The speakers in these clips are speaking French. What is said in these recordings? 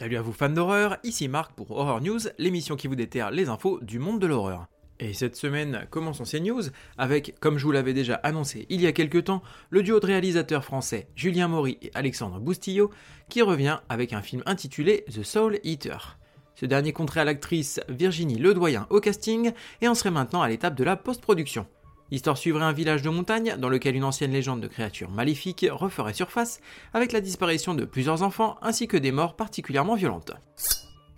Salut à vous fans d'horreur, ici Marc pour Horror News, l'émission qui vous déterre les infos du monde de l'horreur. Et cette semaine, commençons ces news avec, comme je vous l'avais déjà annoncé il y a quelques temps, le duo de réalisateurs français Julien Maury et Alexandre Boustillot qui revient avec un film intitulé The Soul Eater. Ce dernier compterait à l'actrice Virginie Ledoyen au casting et en serait maintenant à l'étape de la post-production. L'histoire suivrait un village de montagne dans lequel une ancienne légende de créatures maléfiques referait surface avec la disparition de plusieurs enfants ainsi que des morts particulièrement violentes.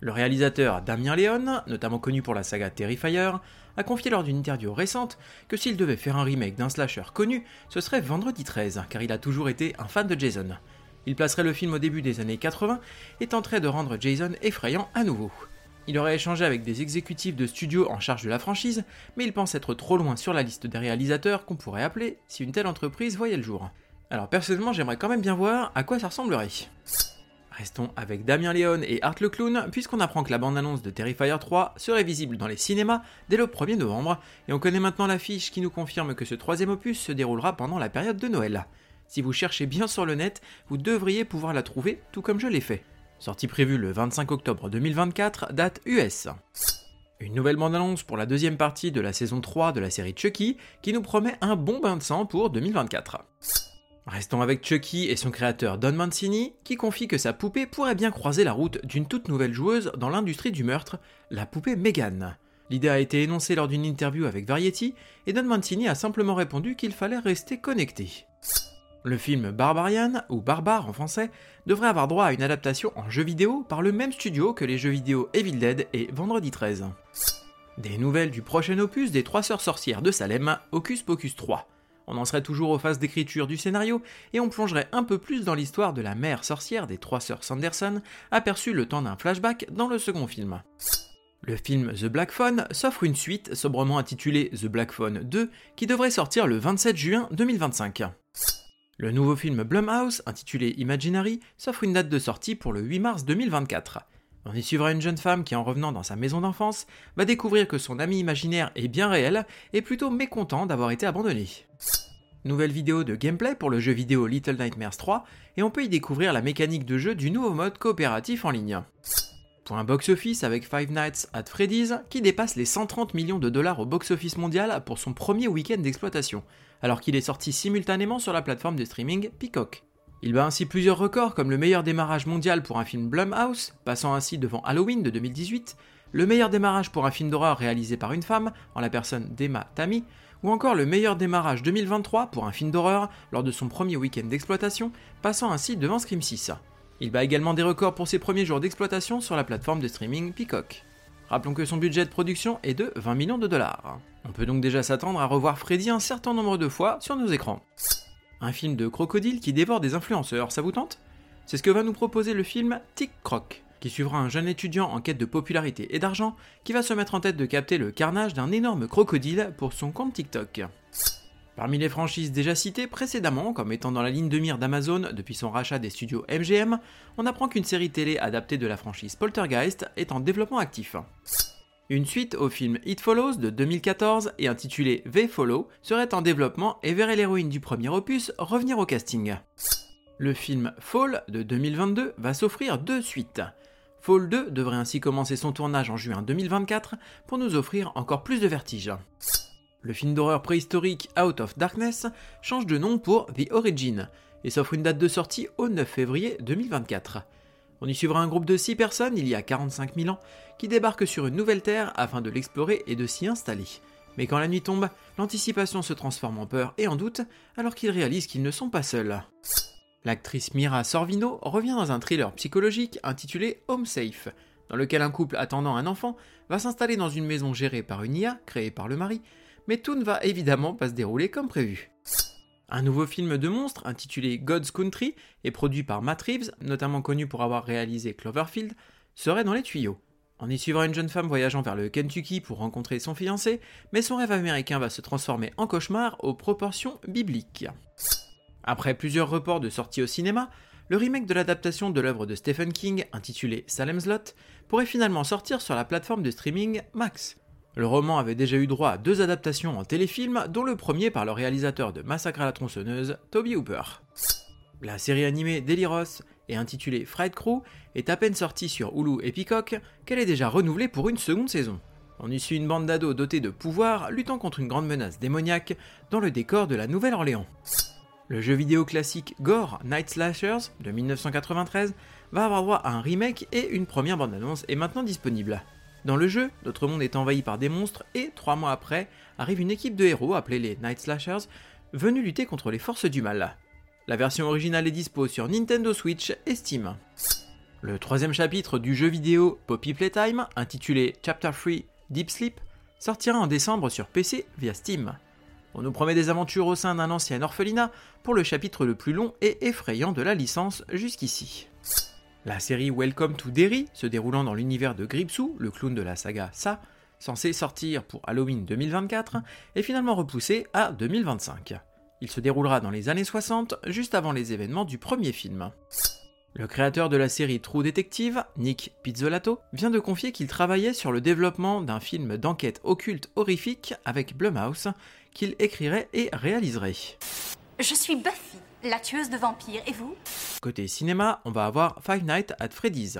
Le réalisateur Damien Léon, notamment connu pour la saga Terrifier, a confié lors d'une interview récente que s'il devait faire un remake d'un slasher connu, ce serait Vendredi 13, car il a toujours été un fan de Jason. Il placerait le film au début des années 80 et tenterait de rendre Jason effrayant à nouveau. Il aurait échangé avec des exécutifs de studio en charge de la franchise, mais il pense être trop loin sur la liste des réalisateurs qu'on pourrait appeler si une telle entreprise voyait le jour. Alors personnellement, j'aimerais quand même bien voir à quoi ça ressemblerait. Restons avec Damien Léon et Art le Clown, puisqu'on apprend que la bande-annonce de Terrifier 3 serait visible dans les cinémas dès le 1er novembre, et on connaît maintenant l'affiche qui nous confirme que ce troisième opus se déroulera pendant la période de Noël. Si vous cherchez bien sur le net, vous devriez pouvoir la trouver, tout comme je l'ai fait. Sortie prévue le 25 octobre 2024, date US. Une nouvelle bande-annonce pour la deuxième partie de la saison 3 de la série Chucky, qui nous promet un bon bain de sang pour 2024. Restons avec Chucky et son créateur Don Mancini, qui confie que sa poupée pourrait bien croiser la route d'une toute nouvelle joueuse dans l'industrie du meurtre, la poupée Megan. L'idée a été énoncée lors d'une interview avec Variety, et Don Mancini a simplement répondu qu'il fallait rester connecté. Le film Barbarian, ou Barbare en français, devrait avoir droit à une adaptation en jeu vidéo par le même studio que les jeux vidéo Evil Dead et Vendredi 13. Des nouvelles du prochain opus des Trois Sœurs Sorcières de Salem, Hocus Pocus 3. On en serait toujours aux phases d'écriture du scénario et on plongerait un peu plus dans l'histoire de la mère sorcière des Trois Sœurs Sanderson, aperçue le temps d'un flashback dans le second film. Le film The Black Phone s'offre une suite sobrement intitulée The Black Phone 2 qui devrait sortir le 27 juin 2025. Le nouveau film Blumhouse, intitulé Imaginary, s'offre une date de sortie pour le 8 mars 2024. On y suivra une jeune femme qui, en revenant dans sa maison d'enfance, va découvrir que son ami imaginaire est bien réel et plutôt mécontent d'avoir été abandonné. Nouvelle vidéo de gameplay pour le jeu vidéo Little Nightmares 3, et on peut y découvrir la mécanique de jeu du nouveau mode coopératif en ligne. Un box-office avec Five Nights at Freddy's qui dépasse les 130 millions de dollars au box-office mondial pour son premier week-end d'exploitation, alors qu'il est sorti simultanément sur la plateforme de streaming Peacock. Il bat ainsi plusieurs records comme le meilleur démarrage mondial pour un film Blumhouse, passant ainsi devant Halloween de 2018, le meilleur démarrage pour un film d'horreur réalisé par une femme, en la personne d'Emma Tammy, ou encore le meilleur démarrage 2023 pour un film d'horreur lors de son premier week-end d'exploitation, passant ainsi devant Scream 6. Il bat également des records pour ses premiers jours d'exploitation sur la plateforme de streaming Peacock. Rappelons que son budget de production est de 20 millions de dollars. On peut donc déjà s'attendre à revoir Freddy un certain nombre de fois sur nos écrans. Un film de crocodile qui dévore des influenceurs, ça vous tente? C'est ce que va nous proposer le film Tic Croc, qui suivra un jeune étudiant en quête de popularité et d'argent qui va se mettre en tête de capter le carnage d'un énorme crocodile pour son compte TikTok. Parmi les franchises déjà citées précédemment, comme étant dans la ligne de mire d'Amazon depuis son rachat des studios MGM, on apprend qu'une série télé adaptée de la franchise Poltergeist est en développement actif. Une suite au film It Follows de 2014 et intitulé V Follow serait en développement et verrait l'héroïne du premier opus revenir au casting. Le film Fall de 2022 va s'offrir deux suites. Fall 2 devrait ainsi commencer son tournage en juin 2024 pour nous offrir encore plus de vertige. Le film d'horreur préhistorique Out of Darkness change de nom pour The Origin et s'offre une date de sortie au 9 février 2024. On y suivra un groupe de 6 personnes il y a 45 000 ans qui débarquent sur une nouvelle terre afin de l'explorer et de s'y installer. Mais quand la nuit tombe, l'anticipation se transforme en peur et en doute alors qu'ils réalisent qu'ils ne sont pas seuls. L'actrice Mira Sorvino revient dans un thriller psychologique intitulé Home Safe, dans lequel un couple attendant un enfant va s'installer dans une maison gérée par une IA créée par le mari mais tout ne va évidemment pas se dérouler comme prévu. Un nouveau film de monstres intitulé God's Country et produit par Matt Reeves, notamment connu pour avoir réalisé Cloverfield, serait dans les tuyaux. On y suivra une jeune femme voyageant vers le Kentucky pour rencontrer son fiancé, mais son rêve américain va se transformer en cauchemar aux proportions bibliques. Après plusieurs reports de sortie au cinéma, le remake de l'adaptation de l'œuvre de Stephen King intitulé Salem's Lot pourrait finalement sortir sur la plateforme de streaming Max. Le roman avait déjà eu droit à deux adaptations en téléfilm, dont le premier par le réalisateur de Massacre à la tronçonneuse, Toby Hooper. La série animée Deliros et intitulée Fright Crew est à peine sortie sur Hulu et Peacock qu'elle est déjà renouvelée pour une seconde saison. On y suit une bande d'ados dotés de pouvoirs luttant contre une grande menace démoniaque dans le décor de la Nouvelle-Orléans. Le jeu vidéo classique Gore Night Slashers de 1993 va avoir droit à un remake et une première bande-annonce est maintenant disponible. Dans le jeu, notre monde est envahi par des monstres et trois mois après arrive une équipe de héros appelés les Night Slashers venus lutter contre les forces du mal. La version originale est dispo sur Nintendo Switch et Steam. Le troisième chapitre du jeu vidéo Poppy Playtime, intitulé Chapter 3 Deep Sleep, sortira en décembre sur PC via Steam. On nous promet des aventures au sein d'un ancien orphelinat pour le chapitre le plus long et effrayant de la licence jusqu'ici. La série Welcome to Derry, se déroulant dans l'univers de Gripsou, le clown de la saga Sa, censé sortir pour Halloween 2024, est finalement repoussée à 2025. Il se déroulera dans les années 60, juste avant les événements du premier film. Le créateur de la série True Detective, Nick Pizzolato, vient de confier qu'il travaillait sur le développement d'un film d'enquête occulte horrifique avec Blumhouse, qu'il écrirait et réaliserait. Je suis Buffy, la tueuse de vampires, et vous? Côté cinéma, on va avoir Five Nights at Freddy's.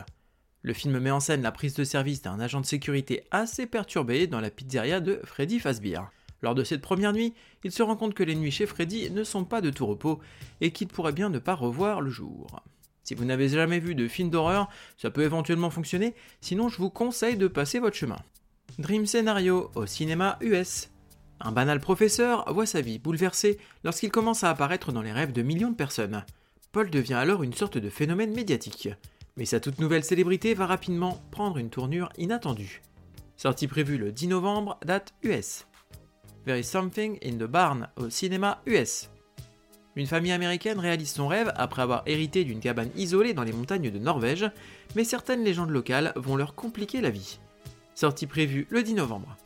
Le film met en scène la prise de service d'un agent de sécurité assez perturbé dans la pizzeria de Freddy Fazbear. Lors de cette première nuit, il se rend compte que les nuits chez Freddy ne sont pas de tout repos et qu'il pourrait bien ne pas revoir le jour. Si vous n'avez jamais vu de film d'horreur, ça peut éventuellement fonctionner, sinon je vous conseille de passer votre chemin. Dream Scenario au cinéma US. Un banal professeur voit sa vie bouleversée lorsqu'il commence à apparaître dans les rêves de millions de personnes. Paul devient alors une sorte de phénomène médiatique. Mais sa toute nouvelle célébrité va rapidement prendre une tournure inattendue. Sortie prévue le 10 novembre, date US. There is something in the barn au cinéma US. Une famille américaine réalise son rêve après avoir hérité d'une cabane isolée dans les montagnes de Norvège, mais certaines légendes locales vont leur compliquer la vie. Sortie prévue le 10 novembre.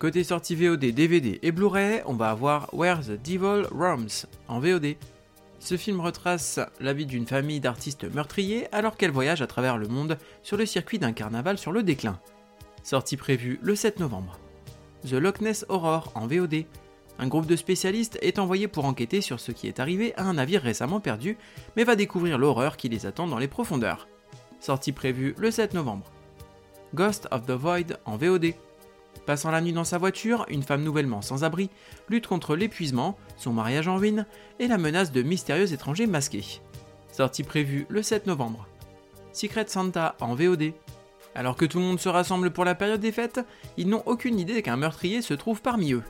Côté sortie VOD, DVD et Blu-ray, on va avoir Where the Devil Roams en VOD. Ce film retrace la vie d'une famille d'artistes meurtriers alors qu'elle voyage à travers le monde sur le circuit d'un carnaval sur le déclin. Sortie prévue le 7 novembre. The Loch Ness Horror en VOD. Un groupe de spécialistes est envoyé pour enquêter sur ce qui est arrivé à un navire récemment perdu, mais va découvrir l'horreur qui les attend dans les profondeurs. Sortie prévue le 7 novembre. Ghost of the Void en VOD. Passant la nuit dans sa voiture, une femme nouvellement sans abri lutte contre l'épuisement, son mariage en ruine et la menace de mystérieux étrangers masqués. Sortie prévue le 7 novembre. Secret Santa en VOD. Alors que tout le monde se rassemble pour la période des fêtes, ils n'ont aucune idée qu'un meurtrier se trouve parmi eux.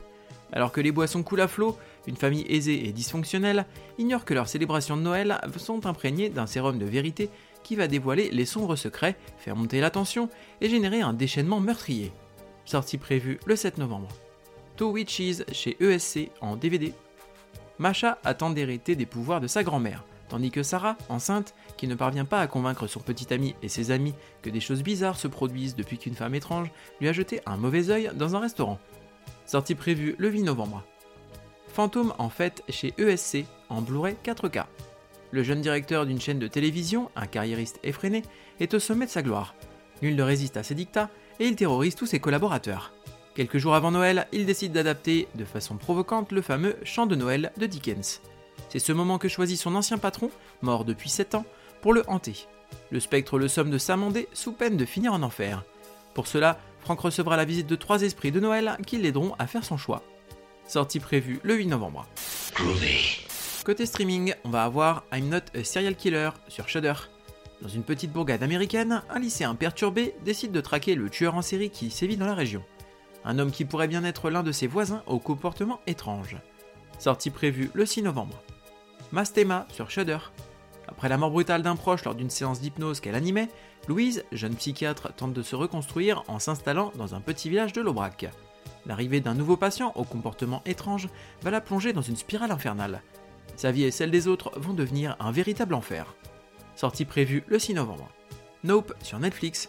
Alors que les boissons coulent à flot, une famille aisée et dysfonctionnelle ignore que leurs célébrations de Noël sont imprégnées d'un sérum de vérité qui va dévoiler les sombres secrets, faire monter la tension et générer un déchaînement meurtrier. Sortie prévue le 7 novembre. Two Witches chez ESC en DVD. Masha attend d'hériter des pouvoirs de sa grand-mère, tandis que Sarah, enceinte, qui ne parvient pas à convaincre son petit ami et ses amis que des choses bizarres se produisent depuis qu'une femme étrange lui a jeté un mauvais œil dans un restaurant. Sortie prévue le 8 novembre. Fantôme en fête chez ESC en Blu-ray 4K. Le jeune directeur d'une chaîne de télévision, un carriériste effréné, est au sommet de sa gloire. Nul ne résiste à ses dictats et il terrorise tous ses collaborateurs. Quelques jours avant Noël, il décide d'adapter de façon provocante le fameux Chant de Noël de Dickens. C'est ce moment que choisit son ancien patron, mort depuis 7 ans, pour le hanter. Le spectre le somme de s'amender sous peine de finir en enfer. Pour cela, Franck recevra la visite de trois esprits de Noël qui l'aideront à faire son choix. Sortie prévue le 8 novembre. Côté streaming, on va avoir I'm Not a Serial Killer sur Shudder. Dans une petite bourgade américaine, un lycéen perturbé décide de traquer le tueur en série qui sévit dans la région. Un homme qui pourrait bien être l'un de ses voisins au comportement étrange. Sortie prévue le 6 novembre. Mastema sur Shudder. Après la mort brutale d'un proche lors d'une séance d'hypnose qu'elle animait, Louise, jeune psychiatre, tente de se reconstruire en s'installant dans un petit village de l'Aubrac. L'arrivée d'un nouveau patient au comportement étrange va la plonger dans une spirale infernale. Sa vie et celle des autres vont devenir un véritable enfer. Sortie prévue le 6 novembre. Nope sur Netflix.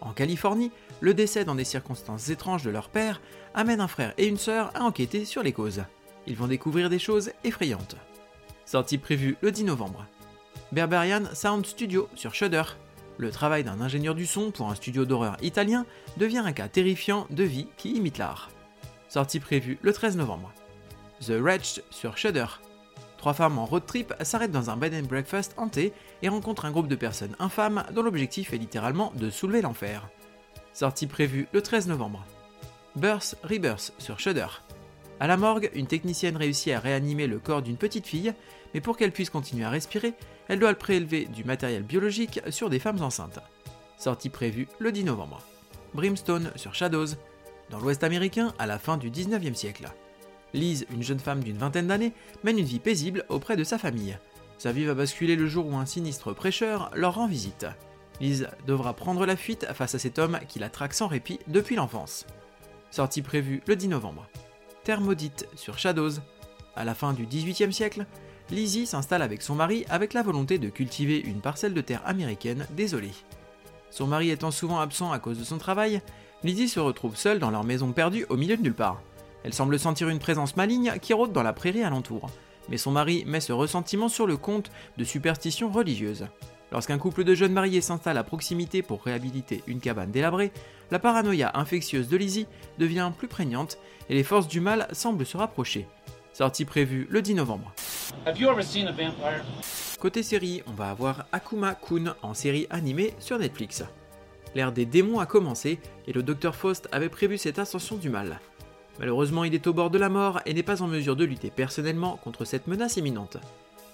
En Californie, le décès dans des circonstances étranges de leur père amène un frère et une sœur à enquêter sur les causes. Ils vont découvrir des choses effrayantes. Sortie prévue le 10 novembre. Berberian Sound Studio sur Shudder. Le travail d'un ingénieur du son pour un studio d'horreur italien devient un cas terrifiant de vie qui imite l'art. Sortie prévue le 13 novembre. The Wretched sur Shudder. Trois femmes en road trip s'arrêtent dans un bed and breakfast hanté et rencontrent un groupe de personnes infâmes dont l'objectif est littéralement de soulever l'enfer. Sortie prévue le 13 novembre. Birth Rebirth sur Shudder. À la morgue, une technicienne réussit à réanimer le corps d'une petite fille, mais pour qu'elle puisse continuer à respirer, elle doit prélever du matériel biologique sur des femmes enceintes. Sortie prévue le 10 novembre. Brimstone sur Shadows. Dans l'Ouest américain, à la fin du 19e siècle. Lise, une jeune femme d'une vingtaine d'années, mène une vie paisible auprès de sa famille. Sa vie va basculer le jour où un sinistre prêcheur leur rend visite. Lise devra prendre la fuite face à cet homme qui la traque sans répit depuis l'enfance. Sortie prévue le 10 novembre. Terre maudite sur Shadows. À la fin du 18e siècle, Lizzie s'installe avec son mari avec la volonté de cultiver une parcelle de terre américaine désolée. Son mari étant souvent absent à cause de son travail, Lizzie se retrouve seule dans leur maison perdue au milieu de nulle part. Elle semble sentir une présence maligne qui rôde dans la prairie alentour, mais son mari met ce ressentiment sur le compte de superstitions religieuses. Lorsqu'un couple de jeunes mariés s'installe à proximité pour réhabiliter une cabane délabrée, la paranoïa infectieuse de Lizzie devient plus prégnante et les forces du mal semblent se rapprocher. Sortie prévue le 10 novembre. Côté série, on va avoir Akuma Kun en série animée sur Netflix. L'ère des démons a commencé et le docteur Faust avait prévu cette ascension du mal. Malheureusement, il est au bord de la mort et n'est pas en mesure de lutter personnellement contre cette menace imminente.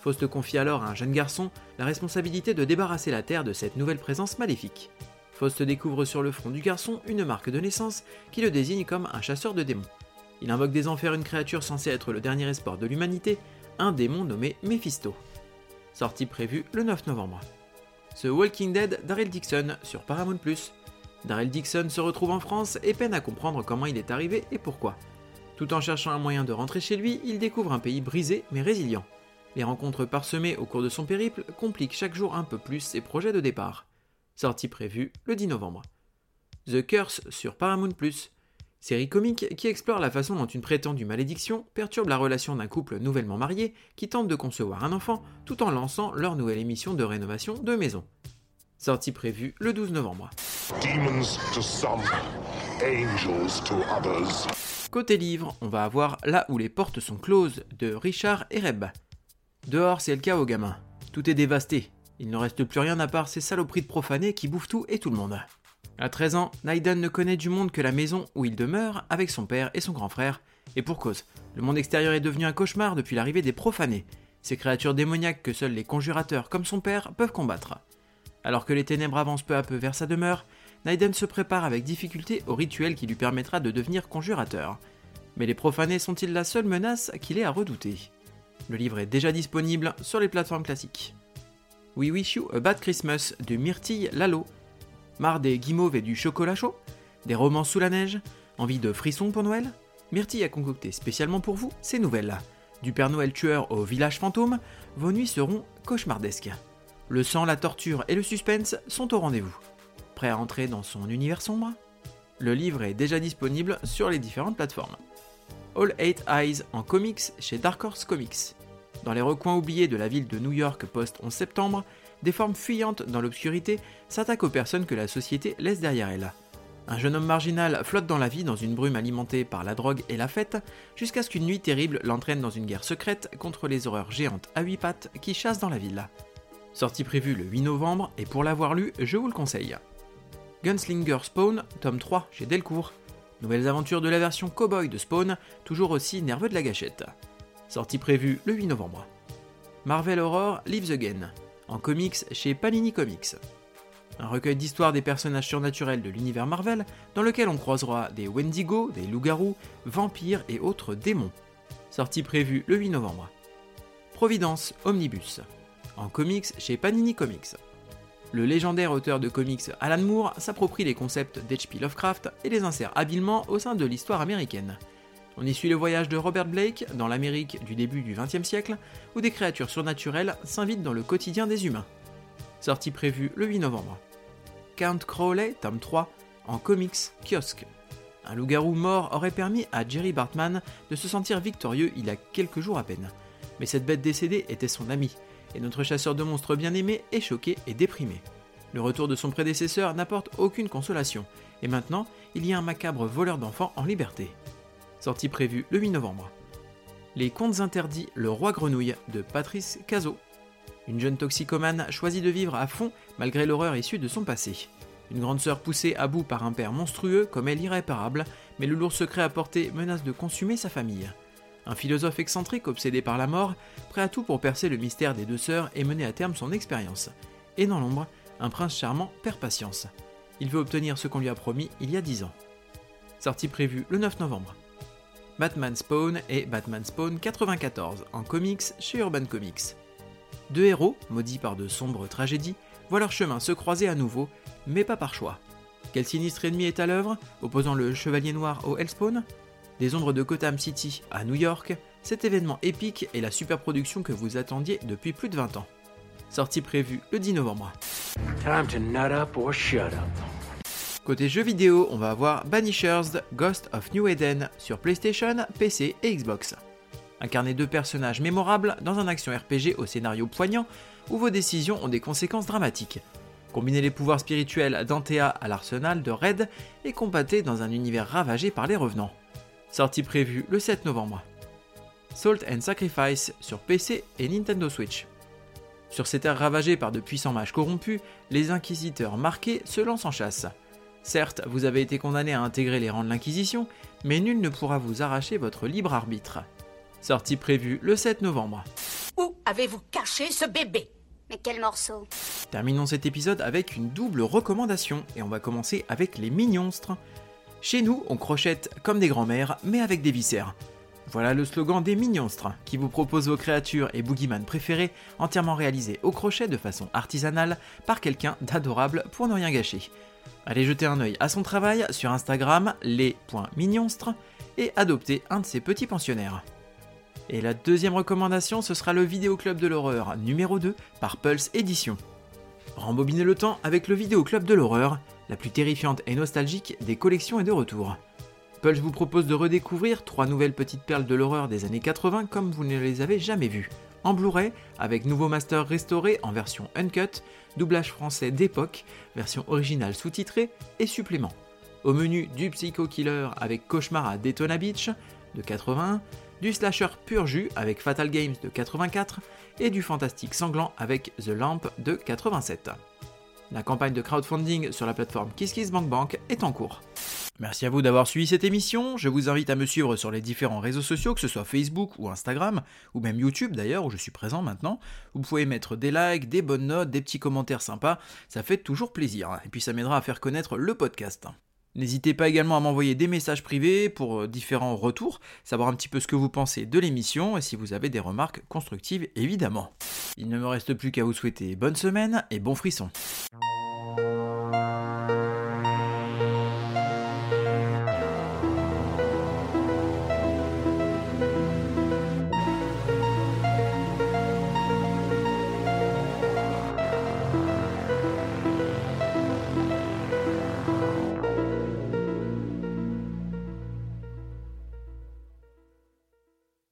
Faust confie alors à un jeune garçon la responsabilité de débarrasser la Terre de cette nouvelle présence maléfique. Faust découvre sur le front du garçon une marque de naissance qui le désigne comme un chasseur de démons. Il invoque des enfers une créature censée être le dernier espoir de l'humanité, un démon nommé Mephisto. Sortie prévue le 9 novembre. The Walking Dead Daryl Dixon sur Paramount+. Daryl Dixon se retrouve en France et peine à comprendre comment il est arrivé et pourquoi. Tout en cherchant un moyen de rentrer chez lui, il découvre un pays brisé mais résilient. Les rencontres parsemées au cours de son périple compliquent chaque jour un peu plus ses projets de départ. Sortie prévue le 10 novembre. The Curse sur Paramount+, série comique qui explore la façon dont une prétendue malédiction perturbe la relation d'un couple nouvellement marié qui tente de concevoir un enfant tout en lançant leur nouvelle émission de rénovation de maison. Sortie prévue le 12 novembre. Côté livre, on va avoir Là où les portes sont closes de Richard Ereb. Dehors, c'est le chaos, gamin. Tout est dévasté. Il ne reste plus rien à part ces saloperies de profanés qui bouffent tout et tout le monde. À 13 ans, Naiden ne connaît du monde que la maison où il demeure avec son père et son grand frère, et pour cause. Le monde extérieur est devenu un cauchemar depuis l'arrivée des profanés, ces créatures démoniaques que seuls les conjurateurs comme son père peuvent combattre. Alors que les ténèbres avancent peu à peu vers sa demeure, Naiden se prépare avec difficulté au rituel qui lui permettra de devenir conjurateur. Mais les profanés sont-ils la seule menace qu'il ait à redouter? Le livre est déjà disponible sur les plateformes classiques. We Wish You a Bad Christmas de Myrtille Lalo. Marre des guimauves et du chocolat chaud Des romans sous la neige Envie de frissons pour Noël? Myrtille a concocté spécialement pour vous ces nouvelles. Du Père Noël tueur au village fantôme, vos nuits seront cauchemardesques. Le sang, la torture et le suspense sont au rendez-vous. Prêt à entrer dans son univers sombre? Le livre est déjà disponible sur les différentes plateformes. All Eight Eyes en comics chez Dark Horse Comics. Dans les recoins oubliés de la ville de New York post-11 septembre, des formes fuyantes dans l'obscurité s'attaquent aux personnes que la société laisse derrière elle. Un jeune homme marginal flotte dans la vie dans une brume alimentée par la drogue et la fête, jusqu'à ce qu'une nuit terrible l'entraîne dans une guerre secrète contre les horreurs géantes à huit pattes qui chassent dans la ville. Sortie prévue le 8 novembre, et pour l'avoir lu, je vous le conseille. Gunslinger Spawn, tome 3 chez Delcourt. Nouvelles aventures de la version cowboy de Spawn, toujours aussi nerveux de la gâchette. Sortie prévue le 8 novembre. Marvel Horror Lives Again, en comics chez Panini Comics. Un recueil d'histoires des personnages surnaturels de l'univers Marvel, dans lequel on croisera des Wendigo, des loups-garous, vampires et autres démons. Sortie prévue le 8 novembre. Providence Omnibus, en comics chez Panini Comics le légendaire auteur de comics Alan Moore s'approprie les concepts d'H.P. Lovecraft et les insère habilement au sein de l'histoire américaine. On y suit le voyage de Robert Blake dans l'Amérique du début du XXe siècle, où des créatures surnaturelles s'invitent dans le quotidien des humains. Sortie prévue le 8 novembre. Count Crowley, tome 3, en comics kiosque. Un loup-garou mort aurait permis à Jerry Bartman de se sentir victorieux il y a quelques jours à peine. Mais cette bête décédée était son ami, et notre chasseur de monstres bien-aimé est choqué et déprimé. Le retour de son prédécesseur n'apporte aucune consolation, et maintenant, il y a un macabre voleur d'enfants en liberté. Sortie prévue le 8 novembre. Les contes interdits, le roi grenouille de Patrice Cazot. Une jeune toxicomane choisit de vivre à fond malgré l'horreur issue de son passé. Une grande sœur poussée à bout par un père monstrueux comme elle irréparable, mais le lourd secret apporté menace de consumer sa famille. Un philosophe excentrique obsédé par la mort, prêt à tout pour percer le mystère des deux sœurs et mener à terme son expérience. Et dans l'ombre, un prince charmant perd patience. Il veut obtenir ce qu'on lui a promis il y a 10 ans. Sortie prévue le 9 novembre. Batman Spawn et Batman Spawn 94 en comics chez Urban Comics. Deux héros, maudits par de sombres tragédies, voient leur chemin se croiser à nouveau, mais pas par choix. Quel sinistre ennemi est à l'œuvre, opposant le Chevalier Noir au Hellspawn? Des ombres de Gotham City à New York, cet événement épique est la super production que vous attendiez depuis plus de 20 ans. Sortie prévue le 10 novembre. Time to nut up or shut up. Côté jeux vidéo, on va avoir Banishers Ghost of New Eden sur PlayStation, PC et Xbox. Incarnez deux personnages mémorables dans un action RPG au scénario poignant où vos décisions ont des conséquences dramatiques. Combinez les pouvoirs spirituels d'Antea à l'arsenal de Red et combattez dans un univers ravagé par les revenants. Sortie prévue le 7 novembre. Salt and Sacrifice sur PC et Nintendo Switch. Sur ces terres ravagées par de puissants mages corrompus, les inquisiteurs marqués se lancent en chasse. Certes, vous avez été condamné à intégrer les rangs de l'Inquisition, mais nul ne pourra vous arracher votre libre arbitre. Sortie prévue le 7 novembre. Où avez-vous caché ce bébé? Mais quel morceau? Terminons cet épisode avec une double recommandation, et on va commencer avec les mignonstres. Chez nous, on crochette comme des grands-mères, mais avec des viscères. Voilà le slogan des Mignonstres, qui vous propose vos créatures et boogeyman préférés entièrement réalisés au crochet de façon artisanale par quelqu'un d'adorable pour ne rien gâcher. Allez jeter un œil à son travail sur Instagram, les.mignonstres, et adoptez un de ses petits pensionnaires. Et la deuxième recommandation, ce sera le Vidéoclub de l'horreur numéro 2 par Pulse Édition. Rembobinez le temps avec le Vidéoclub de l'horreur, la plus terrifiante et nostalgique des collections et de retour. Pulse vous propose de redécouvrir trois nouvelles petites perles de l'horreur des années 80 comme vous ne les avez jamais vues. En Blu-ray, avec nouveau master restauré en version uncut, doublage français d'époque, version originale sous-titrée et supplément. Au menu du Psycho Killer avec Cauchemar à Daytona Beach de 81, du slasher pur jus avec Fatal Games de 84 et du fantastique sanglant avec The Lamp de 87. La campagne de crowdfunding sur la plateforme KissKissBankBank est en cours. Merci à vous d'avoir suivi cette émission. Je vous invite à me suivre sur les différents réseaux sociaux, que ce soit Facebook ou Instagram, ou même YouTube d'ailleurs, où je suis présent maintenant. Vous pouvez mettre des likes, des bonnes notes, des petits commentaires sympas, ça fait toujours plaisir. Et puis ça m'aidera à faire connaître le podcast. N'hésitez pas également à m'envoyer des messages privés pour euh, différents retours, savoir un petit peu ce que vous pensez de l'émission et si vous avez des remarques constructives évidemment. Il ne me reste plus qu'à vous souhaiter bonne semaine et bon frisson.